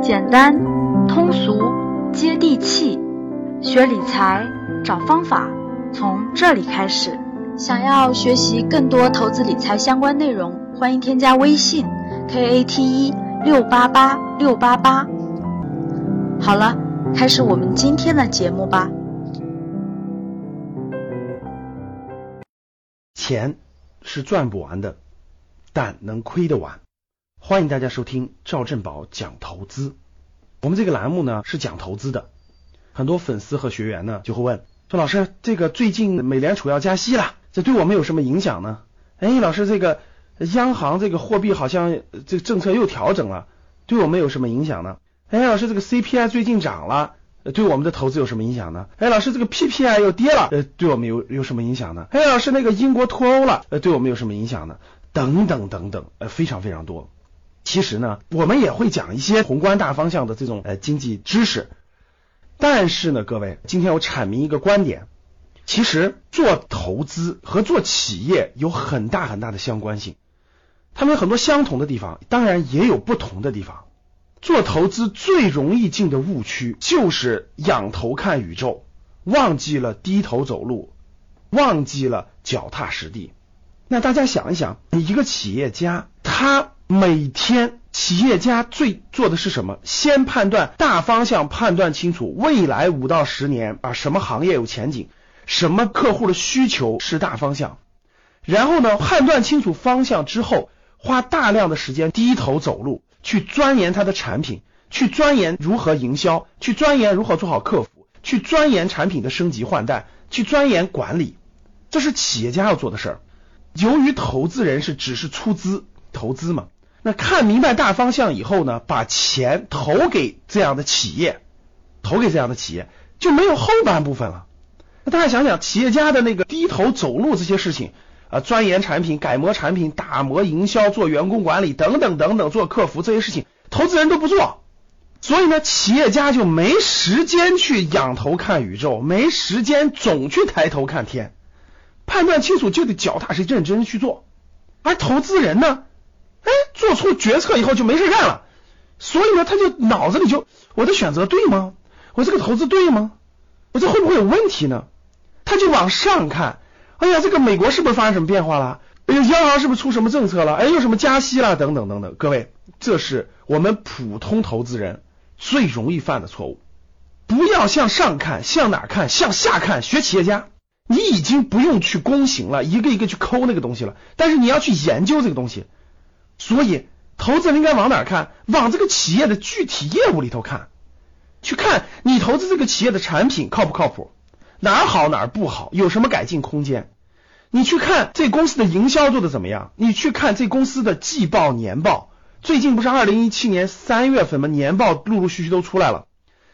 简单、通俗、接地气，学理财找方法，从这里开始。想要学习更多投资理财相关内容，欢迎添加微信 k a t 一六八八六八八。好了，开始我们今天的节目吧。钱是赚不完的，但能亏得完。欢迎大家收听赵振宝讲投资。我们这个栏目呢是讲投资的，很多粉丝和学员呢就会问说：“老师，这个最近美联储要加息了。”这对我们有什么影响呢？哎，老师，这个央行这个货币好像这个政策又调整了，对我们有什么影响呢？哎，老师，这个 CPI 最近涨了，对我们的投资有什么影响呢？哎，老师，这个 PPI 又跌了，呃，对我们有有什么影响呢？哎，老师，那个英国脱欧了，呃，对我们有什么影响呢？等等等等，呃，非常非常多。其实呢，我们也会讲一些宏观大方向的这种呃经济知识，但是呢，各位，今天我阐明一个观点。其实做投资和做企业有很大很大的相关性，他们有很多相同的地方，当然也有不同的地方。做投资最容易进的误区就是仰头看宇宙，忘记了低头走路，忘记了脚踏实地。那大家想一想，你一个企业家，他每天企业家最做的是什么？先判断大方向，判断清楚未来五到十年啊什么行业有前景。什么客户的需求是大方向，然后呢，判断清楚方向之后，花大量的时间低头走路，去钻研他的产品，去钻研如何营销，去钻研如何做好客服，去钻研产品的升级换代，去钻研管理，这是企业家要做的事儿。由于投资人是只是出资投资嘛，那看明白大方向以后呢，把钱投给这样的企业，投给这样的企业，就没有后半部分了。那大家想想，企业家的那个低头走路这些事情啊，钻研产品、改模产品、打磨营销、做员工管理等等等等，做客服这些事情，投资人都不做，所以呢，企业家就没时间去仰头看宇宙，没时间总去抬头看天，判断清楚就得脚踏实地、认真去做。而投资人呢，哎，做出决策以后就没事干了，所以呢，他就脑子里就我的选择对吗？我这个投资对吗？我这会不会有问题呢？他就往上看，哎呀，这个美国是不是发生什么变化了？哎呦，央行是不是出什么政策了？哎，又什么加息了？等等等等。各位，这是我们普通投资人最容易犯的错误。不要向上看，向哪看？向下看。学企业家，你已经不用去躬行了，一个一个去抠那个东西了，但是你要去研究这个东西。所以，投资人应该往哪看？往这个企业的具体业务里头看，去看你投资这个企业的产品靠不靠谱。哪儿好哪儿不好，有什么改进空间？你去看这公司的营销做的怎么样？你去看这公司的季报、年报，最近不是二零一七年三月份吗？年报陆陆续续都出来了。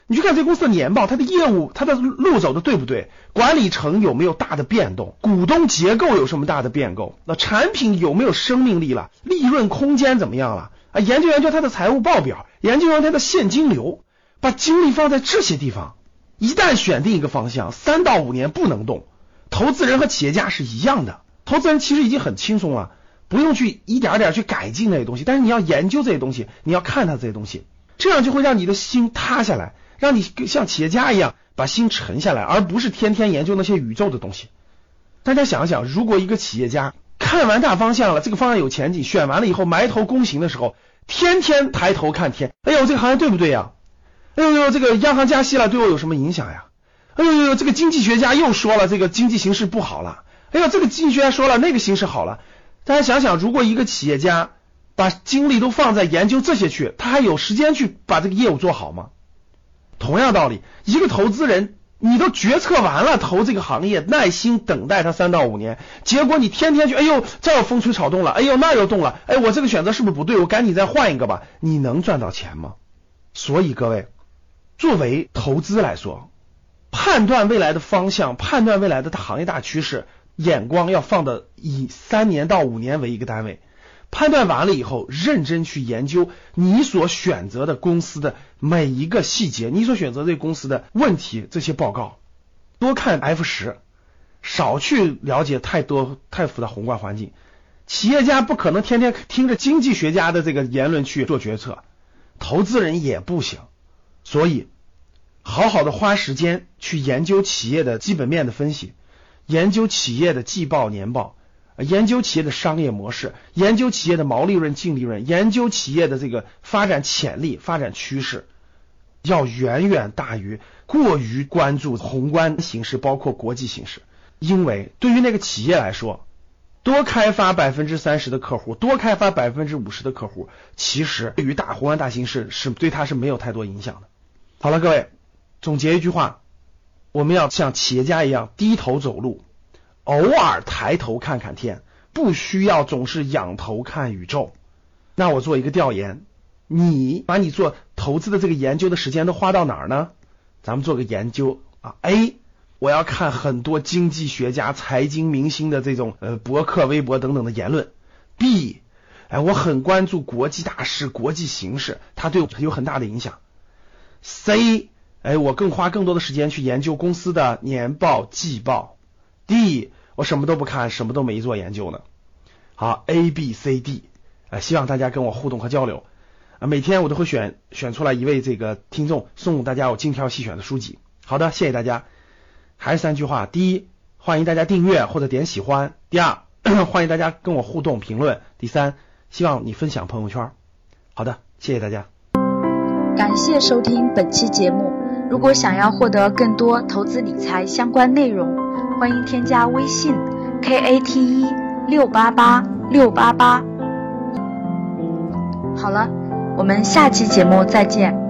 你去看这公司的年报，它的业务它的路走的对不对？管理层有没有大的变动？股东结构有什么大的变动？那产品有没有生命力了？利润空间怎么样了？啊，研究研究它的财务报表，研究研究它的现金流，把精力放在这些地方。一旦选定一个方向，三到五年不能动。投资人和企业家是一样的，投资人其实已经很轻松了，不用去一点点去改进那些东西。但是你要研究这些东西，你要看它这些东西，这样就会让你的心塌下来，让你像企业家一样把心沉下来，而不是天天研究那些宇宙的东西。大家想想，如果一个企业家看完大方向了，这个方向有前景，选完了以后埋头躬行的时候，天天抬头看天，哎呦，这个行业对不对呀？哎呦呦，这个央行加息了，对我有什么影响呀？哎呦呦，这个经济学家又说了，这个经济形势不好了。哎呦，这个经济学家说了，那个形势好了。大家想想，如果一个企业家把精力都放在研究这些去，他还有时间去把这个业务做好吗？同样道理，一个投资人，你都决策完了投这个行业，耐心等待他三到五年，结果你天天去，哎呦，这又风吹草动了，哎呦，那又动了，哎，我这个选择是不是不对？我赶紧再换一个吧。你能赚到钱吗？所以各位。作为投资来说，判断未来的方向，判断未来的行业大趋势，眼光要放的以三年到五年为一个单位。判断完了以后，认真去研究你所选择的公司的每一个细节，你所选择这公司的问题这些报告，多看 F 十，少去了解太多太复杂宏观环境。企业家不可能天天听着经济学家的这个言论去做决策，投资人也不行。所以，好好的花时间去研究企业的基本面的分析，研究企业的季报年报，研究企业的商业模式，研究企业的毛利润、净利润，研究企业的这个发展潜力、发展趋势，要远远大于过于关注宏观形势，包括国际形势。因为对于那个企业来说，多开发百分之三十的客户，多开发百分之五十的客户，其实对于大宏观大形势是对他是没有太多影响的。好了，各位，总结一句话，我们要像企业家一样低头走路，偶尔抬头看看天，不需要总是仰头看宇宙。那我做一个调研，你把你做投资的这个研究的时间都花到哪儿呢？咱们做个研究啊，A。我要看很多经济学家、财经明星的这种呃博客、微博等等的言论。B，哎，我很关注国际大事、国际形势，它对我有很大的影响。C，哎，我更花更多的时间去研究公司的年报、季报。D，我什么都不看，什么都没做研究呢。好，A、B、C、D，呃，希望大家跟我互动和交流啊。每天我都会选选出来一位这个听众，送大家我精挑细选的书籍。好的，谢谢大家。还是三句话：第一，欢迎大家订阅或者点喜欢；第二，欢迎大家跟我互动评论；第三，希望你分享朋友圈。好的，谢谢大家。感谢收听本期节目。如果想要获得更多投资理财相关内容，欢迎添加微信 k a t e 六八八六八八。好了，我们下期节目再见。